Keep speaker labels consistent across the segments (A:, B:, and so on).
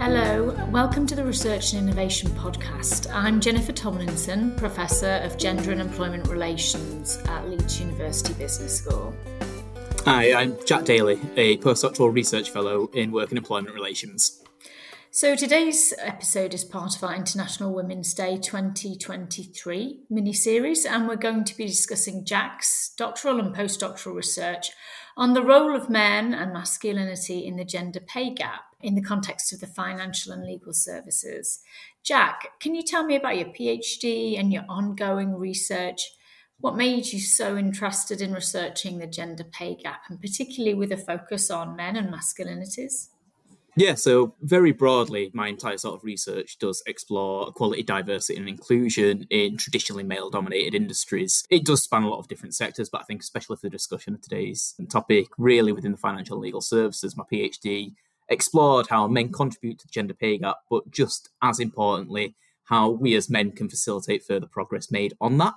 A: Hello, welcome to the Research and Innovation Podcast. I'm Jennifer Tomlinson, Professor of Gender and Employment Relations at Leeds University Business School.
B: Hi, I'm Jack Daly, a postdoctoral research fellow in work and employment relations.
A: So, today's episode is part of our International Women's Day 2023 mini series, and we're going to be discussing Jack's doctoral and postdoctoral research on the role of men and masculinity in the gender pay gap in the context of the financial and legal services. Jack, can you tell me about your PhD and your ongoing research? What made you so interested in researching the gender pay gap, and particularly with a focus on men and masculinities?
B: Yeah, so very broadly, my entire sort of research does explore equality, diversity, and inclusion in traditionally male dominated industries. It does span a lot of different sectors, but I think, especially for the discussion of today's topic, really within the financial and legal services, my PhD explored how men contribute to the gender pay gap, but just as importantly, how we as men can facilitate further progress made on that.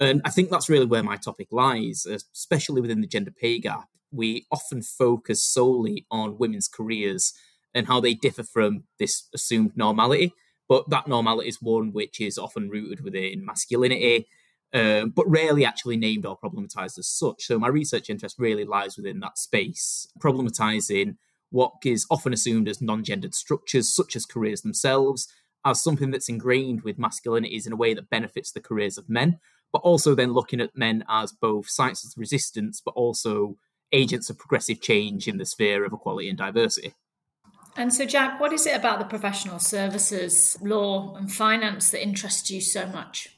B: And I think that's really where my topic lies, especially within the gender pay gap. We often focus solely on women's careers and how they differ from this assumed normality. But that normality is one which is often rooted within masculinity, um, but rarely actually named or problematized as such. So my research interest really lies within that space, problematizing what is often assumed as non gendered structures, such as careers themselves, as something that's ingrained with masculinities in a way that benefits the careers of men, but also then looking at men as both sites of resistance, but also agents of progressive change in the sphere of equality and diversity.
A: And so, Jack, what is it about the professional services, law, and finance that interests you so much?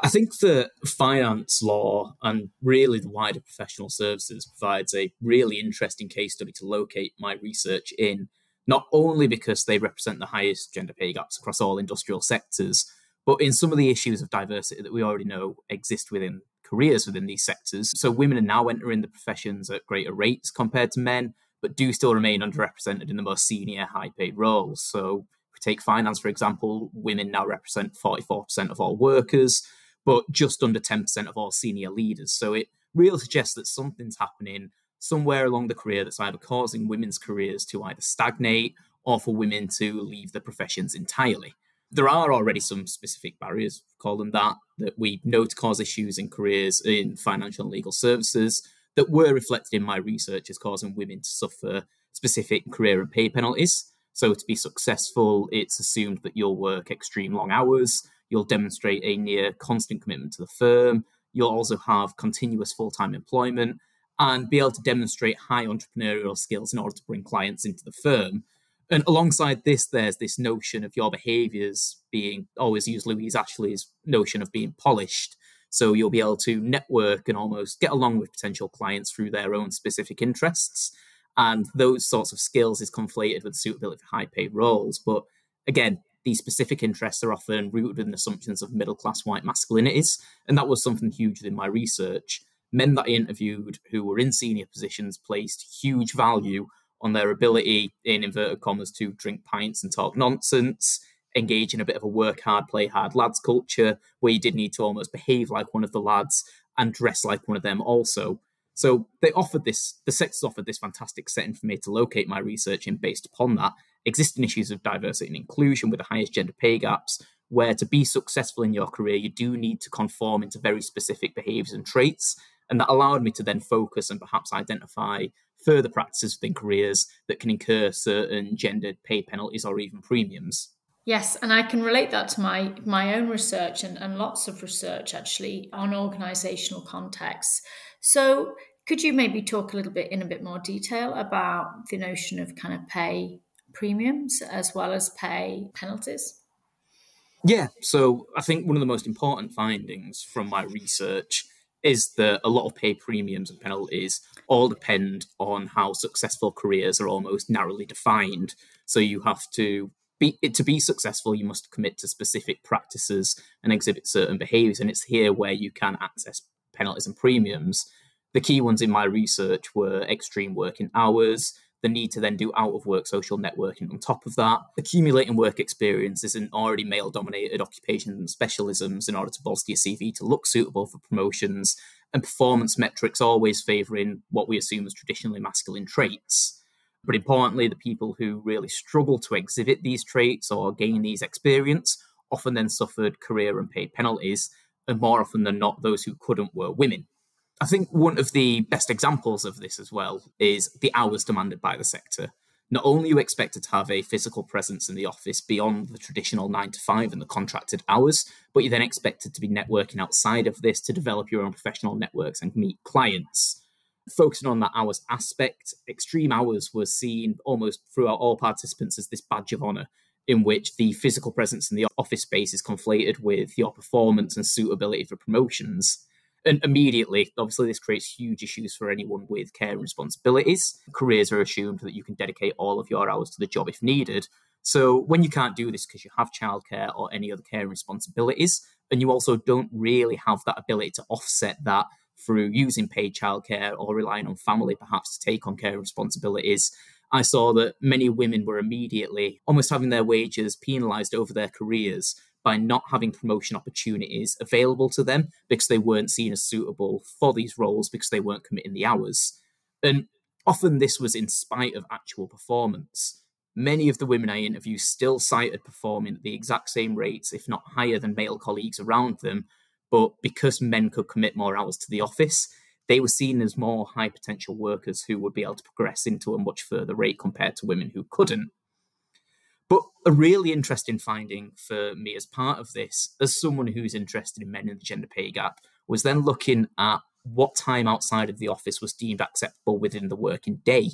B: I think that finance law and really the wider professional services provides a really interesting case study to locate my research in, not only because they represent the highest gender pay gaps across all industrial sectors, but in some of the issues of diversity that we already know exist within careers within these sectors. So women are now entering the professions at greater rates compared to men, but do still remain underrepresented in the most senior, high paid roles. So, take finance, for example, women now represent 44% of all workers, but just under 10% of all senior leaders. So, it really suggests that something's happening somewhere along the career that's either causing women's careers to either stagnate or for women to leave the professions entirely. There are already some specific barriers, call them that, that we know to cause issues in careers in financial and legal services that were reflected in my research as causing women to suffer specific career and pay penalties. So, to be successful, it's assumed that you'll work extreme long hours, you'll demonstrate a near constant commitment to the firm, you'll also have continuous full time employment, and be able to demonstrate high entrepreneurial skills in order to bring clients into the firm. And alongside this, there's this notion of your behaviors being always use Louise Ashley's notion of being polished. So you'll be able to network and almost get along with potential clients through their own specific interests. And those sorts of skills is conflated with suitability for high paid roles. But again, these specific interests are often rooted in assumptions of middle class white masculinities. And that was something huge within my research. Men that I interviewed who were in senior positions placed huge value on their ability, in inverted commas, to drink pints and talk nonsense, engage in a bit of a work hard, play hard lads culture where you did need to almost behave like one of the lads and dress like one of them also. So they offered this, the sectors offered this fantastic setting for me to locate my research in based upon that. Existing issues of diversity and inclusion with the highest gender pay gaps, where to be successful in your career, you do need to conform into very specific behaviors and traits. And that allowed me to then focus and perhaps identify further practices within careers that can incur certain gendered pay penalties or even premiums.
A: Yes, and I can relate that to my my own research and, and lots of research actually on organizational contexts. So could you maybe talk a little bit in a bit more detail about the notion of kind of pay premiums as well as pay penalties?
B: Yeah, so I think one of the most important findings from my research is that a lot of pay premiums and penalties all depend on how successful careers are almost narrowly defined. So you have to be, to be successful, you must commit to specific practices and exhibit certain behaviors. And it's here where you can access penalties and premiums. The key ones in my research were extreme working hours, the need to then do out of work social networking on top of that, accumulating work experiences in already male dominated occupations and specialisms in order to bolster your CV to look suitable for promotions, and performance metrics always favouring what we assume as traditionally masculine traits. But importantly, the people who really struggle to exhibit these traits or gain these experience often then suffered career and paid penalties, and more often than not, those who couldn't were women. I think one of the best examples of this as well is the hours demanded by the sector. Not only are you expected to have a physical presence in the office beyond the traditional nine to five and the contracted hours, but you're then expected to be networking outside of this to develop your own professional networks and meet clients. Focusing on that hours aspect, extreme hours was seen almost throughout all participants as this badge of honour, in which the physical presence in the office space is conflated with your performance and suitability for promotions. And immediately, obviously, this creates huge issues for anyone with care and responsibilities. Careers are assumed that you can dedicate all of your hours to the job if needed. So, when you can't do this because you have childcare or any other care and responsibilities, and you also don't really have that ability to offset that through using paid childcare or relying on family perhaps to take on care responsibilities, I saw that many women were immediately almost having their wages penalised over their careers by not having promotion opportunities available to them because they weren't seen as suitable for these roles because they weren't committing the hours. And often this was in spite of actual performance. Many of the women I interview still cited performing at the exact same rates, if not higher than male colleagues around them. But because men could commit more hours to the office, they were seen as more high potential workers who would be able to progress into a much further rate compared to women who couldn't. But a really interesting finding for me as part of this, as someone who's interested in men and the gender pay gap, was then looking at what time outside of the office was deemed acceptable within the working day.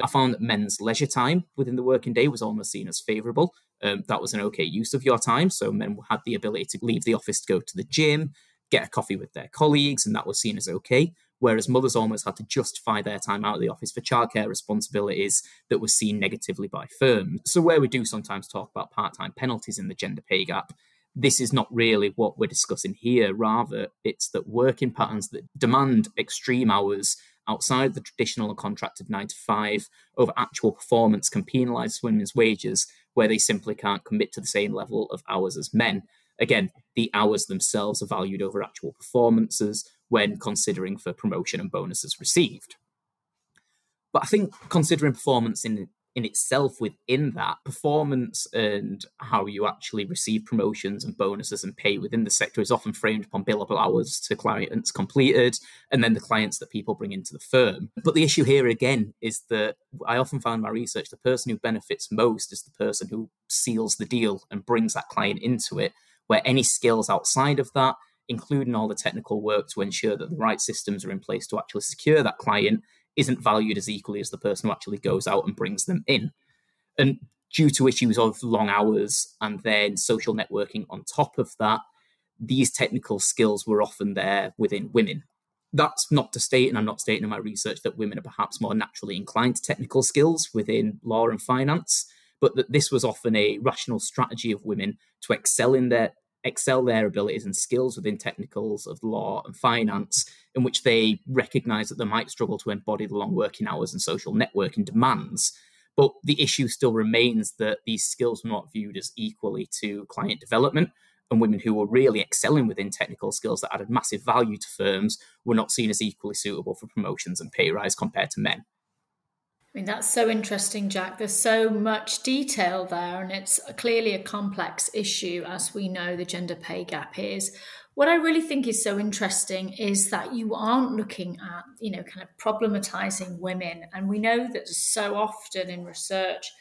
B: I found that men's leisure time within the working day was almost seen as favourable. Um, that was an okay use of your time. So men had the ability to leave the office to go to the gym, get a coffee with their colleagues, and that was seen as okay whereas mothers almost had to justify their time out of the office for childcare responsibilities that were seen negatively by firms. So, where we do sometimes talk about part time penalties in the gender pay gap, this is not really what we're discussing here. Rather, it's that working patterns that demand extreme hours outside the traditional and contracted nine to five over actual performance can penalise women's wages where they simply can't commit to the same level of hours as men. Again, the hours themselves are valued over actual performances, when considering for promotion and bonuses received. But I think considering performance in in itself within that performance and how you actually receive promotions and bonuses and pay within the sector is often framed upon billable hours to clients completed and then the clients that people bring into the firm. But the issue here again is that I often find my research the person who benefits most is the person who seals the deal and brings that client into it, where any skills outside of that including all the technical work to ensure that the right systems are in place to actually secure that client, isn't valued as equally as the person who actually goes out and brings them in. And due to issues of long hours and then social networking on top of that, these technical skills were often there within women. That's not to state, and I'm not stating in my research that women are perhaps more naturally inclined to technical skills within law and finance, but that this was often a rational strategy of women to excel in their excel their abilities and skills within technicals of law and finance, in which they recognize that they might struggle to embody the long working hours and social networking demands. But the issue still remains that these skills were not viewed as equally to client development, and women who were really excelling within technical skills that added massive value to firms were not seen as equally suitable for promotions and pay rise compared to men.
A: I mean, that's so interesting, Jack. There's so much detail there, and it's clearly a complex issue, as we know the gender pay gap is. What I really think is so interesting is that you aren't looking at, you know, kind of problematizing women. And we know that so often in research,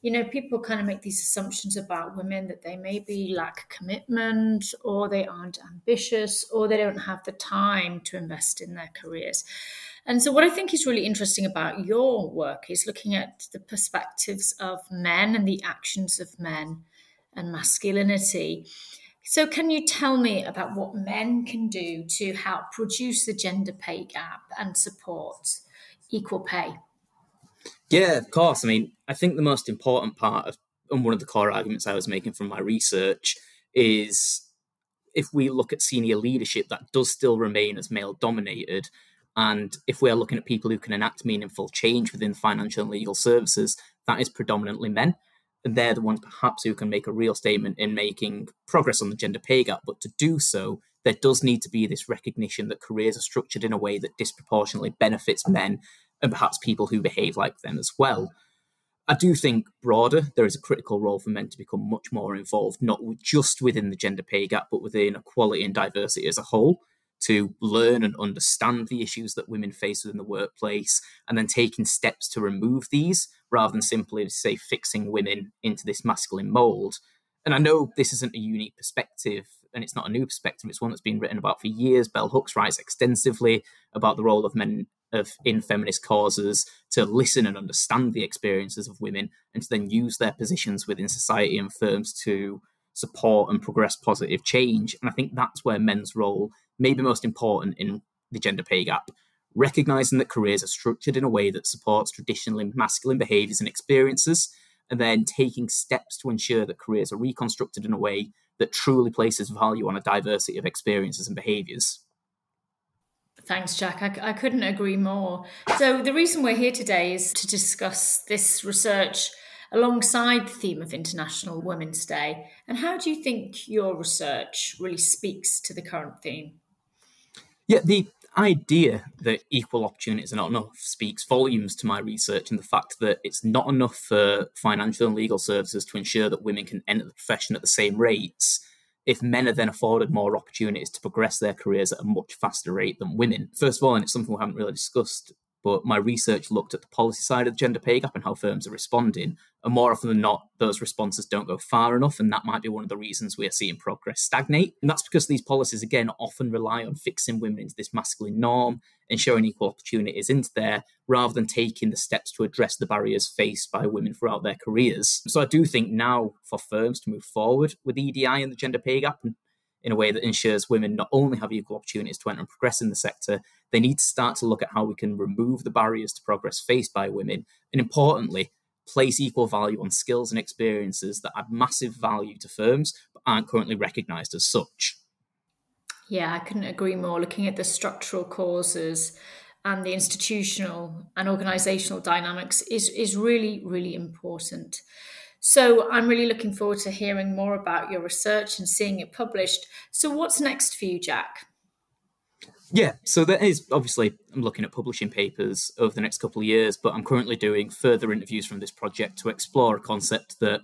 A: you know, people kind of make these assumptions about women that they maybe lack commitment or they aren't ambitious or they don't have the time to invest in their careers. And so, what I think is really interesting about your work is looking at the perspectives of men and the actions of men and masculinity. So, can you tell me about what men can do to help reduce the gender pay gap and support equal pay?
B: Yeah, of course. I mean, I think the most important part of, and one of the core arguments I was making from my research is if we look at senior leadership, that does still remain as male dominated. And if we're looking at people who can enact meaningful change within financial and legal services, that is predominantly men. And they're the ones perhaps who can make a real statement in making progress on the gender pay gap. But to do so, there does need to be this recognition that careers are structured in a way that disproportionately benefits men and perhaps people who behave like them as well. I do think broader, there is a critical role for men to become much more involved, not just within the gender pay gap, but within equality and diversity as a whole, to learn and understand the issues that women face within the workplace, and then taking steps to remove these rather than simply, say, fixing women into this masculine mold. And I know this isn't a unique perspective and it's not a new perspective. It's one that's been written about for years. Bell Hooks writes extensively about the role of men of in feminist causes to listen and understand the experiences of women and to then use their positions within society and firms to support and progress positive change. And I think that's where men's role may be most important in the gender pay gap. Recognizing that careers are structured in a way that supports traditionally masculine behaviors and experiences, and then taking steps to ensure that careers are reconstructed in a way that truly places value on a diversity of experiences and behaviors.
A: Thanks, Jack. I, I, couldn't agree more. So, the reason we're here today is to discuss this research alongside the theme of International Women's Day. And how do you think your research really speaks to the current theme?
B: Yeah, the idea that equal opportunities are not enough speaks volumes to my research and the fact that it's not enough for financial and legal services to ensure that women can enter the profession at the same rates if men are then afforded more opportunities to progress their careers at a much faster rate than women. First of all, and it's something we haven't really discussed, but my research looked at the policy side of the gender pay gap and how firms are responding. And more often than not, those responses don't go far enough. And that might be one of the reasons we are seeing progress stagnate. And that's because these policies, again, often rely on fixing women into this masculine norm, and ensuring equal opportunities into there, rather than taking the steps to address the barriers faced by women throughout their careers. So I do think now for firms to move forward with EDI and the gender pay gap in a way that ensures women not only have equal opportunities to enter and progress in the sector, they need to start to look at how we can remove the barriers to progress faced by women, and importantly, place equal value on skills and experiences that add massive value to firms but aren't currently recognised as such.
A: Yeah, I couldn't agree more. Looking at the structural causes and the institutional and organisational dynamics is, is really, really important. So I'm really looking forward to hearing more about your research and seeing it published. So, what's next for you, Jack?
B: Yeah, so there is obviously I'm looking at publishing papers over the next couple of years, but I'm currently doing further interviews from this project to explore a concept that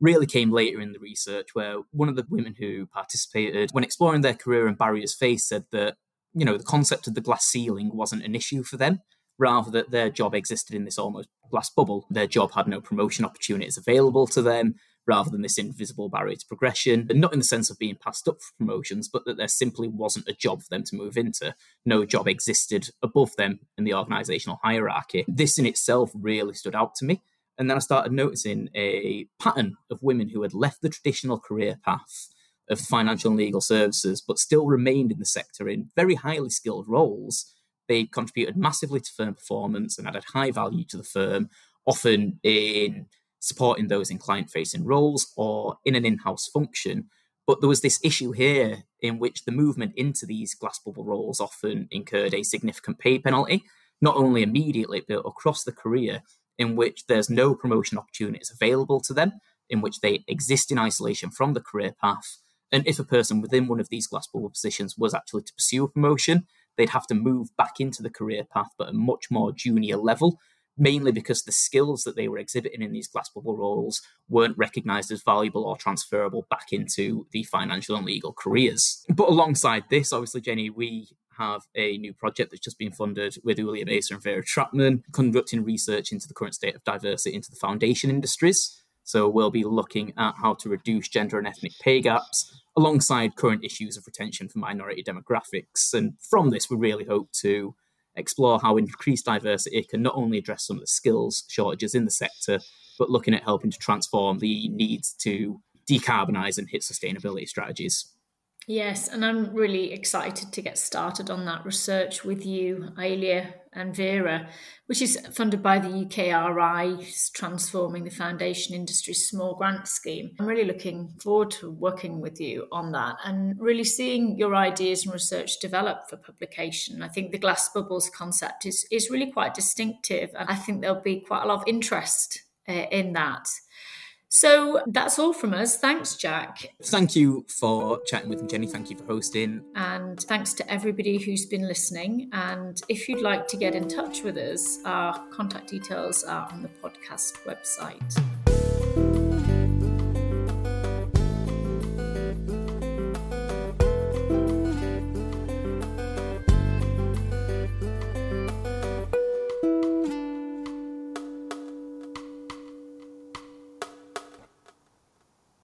B: really came later in the research, where one of the women who participated, when exploring their career and barriers faced, said that you know the concept of the glass ceiling wasn't an issue for them rather that their job existed in this almost glass bubble. Their job had no promotion opportunities available to them, rather than this invisible barrier to progression. And not in the sense of being passed up for promotions, but that there simply wasn't a job for them to move into. No job existed above them in the organizational hierarchy. This in itself really stood out to me. And then I started noticing a pattern of women who had left the traditional career path of financial and legal services, but still remained in the sector in very highly skilled roles they contributed massively to firm performance and added high value to the firm, often in supporting those in client facing roles or in an in house function. But there was this issue here in which the movement into these glass bubble roles often incurred a significant pay penalty, not only immediately, but across the career, in which there's no promotion opportunities available to them, in which they exist in isolation from the career path. And if a person within one of these glass bubble positions was actually to pursue a promotion, they'd have to move back into the career path, but a much more junior level, mainly because the skills that they were exhibiting in these glass bubble roles weren't recognized as valuable or transferable back into the financial and legal careers. But alongside this, obviously, Jenny, we have a new project that's just been funded with Julia Mesa and Vera Trappmann, conducting research into the current state of diversity into the foundation industries. So we'll be looking at how to reduce gender and ethnic pay gaps alongside current issues of retention for minority demographics. And from this, we really hope to explore how increased diversity can not only address some of the skills shortages in the sector, but looking at helping to transform the needs to decarbonise and hit sustainability strategies.
A: Yes, and I'm really excited to get started on that research with you, Alia and Vera, which is funded by the UKRI, Transforming the Foundation Industry Small Grant Scheme. I'm really looking forward to working with you on that and really seeing your ideas and research develop for publication. I think the glass bubbles concept is, is really quite distinctive, and I think there'll be quite a lot of interest uh, in that. So that's all from us. Thanks, Jack.
B: Thank you for chatting with me, Jenny. Thank you for hosting.
A: And thanks to everybody who's been listening. And if you'd like to get in touch with us, our contact details are on the podcast website.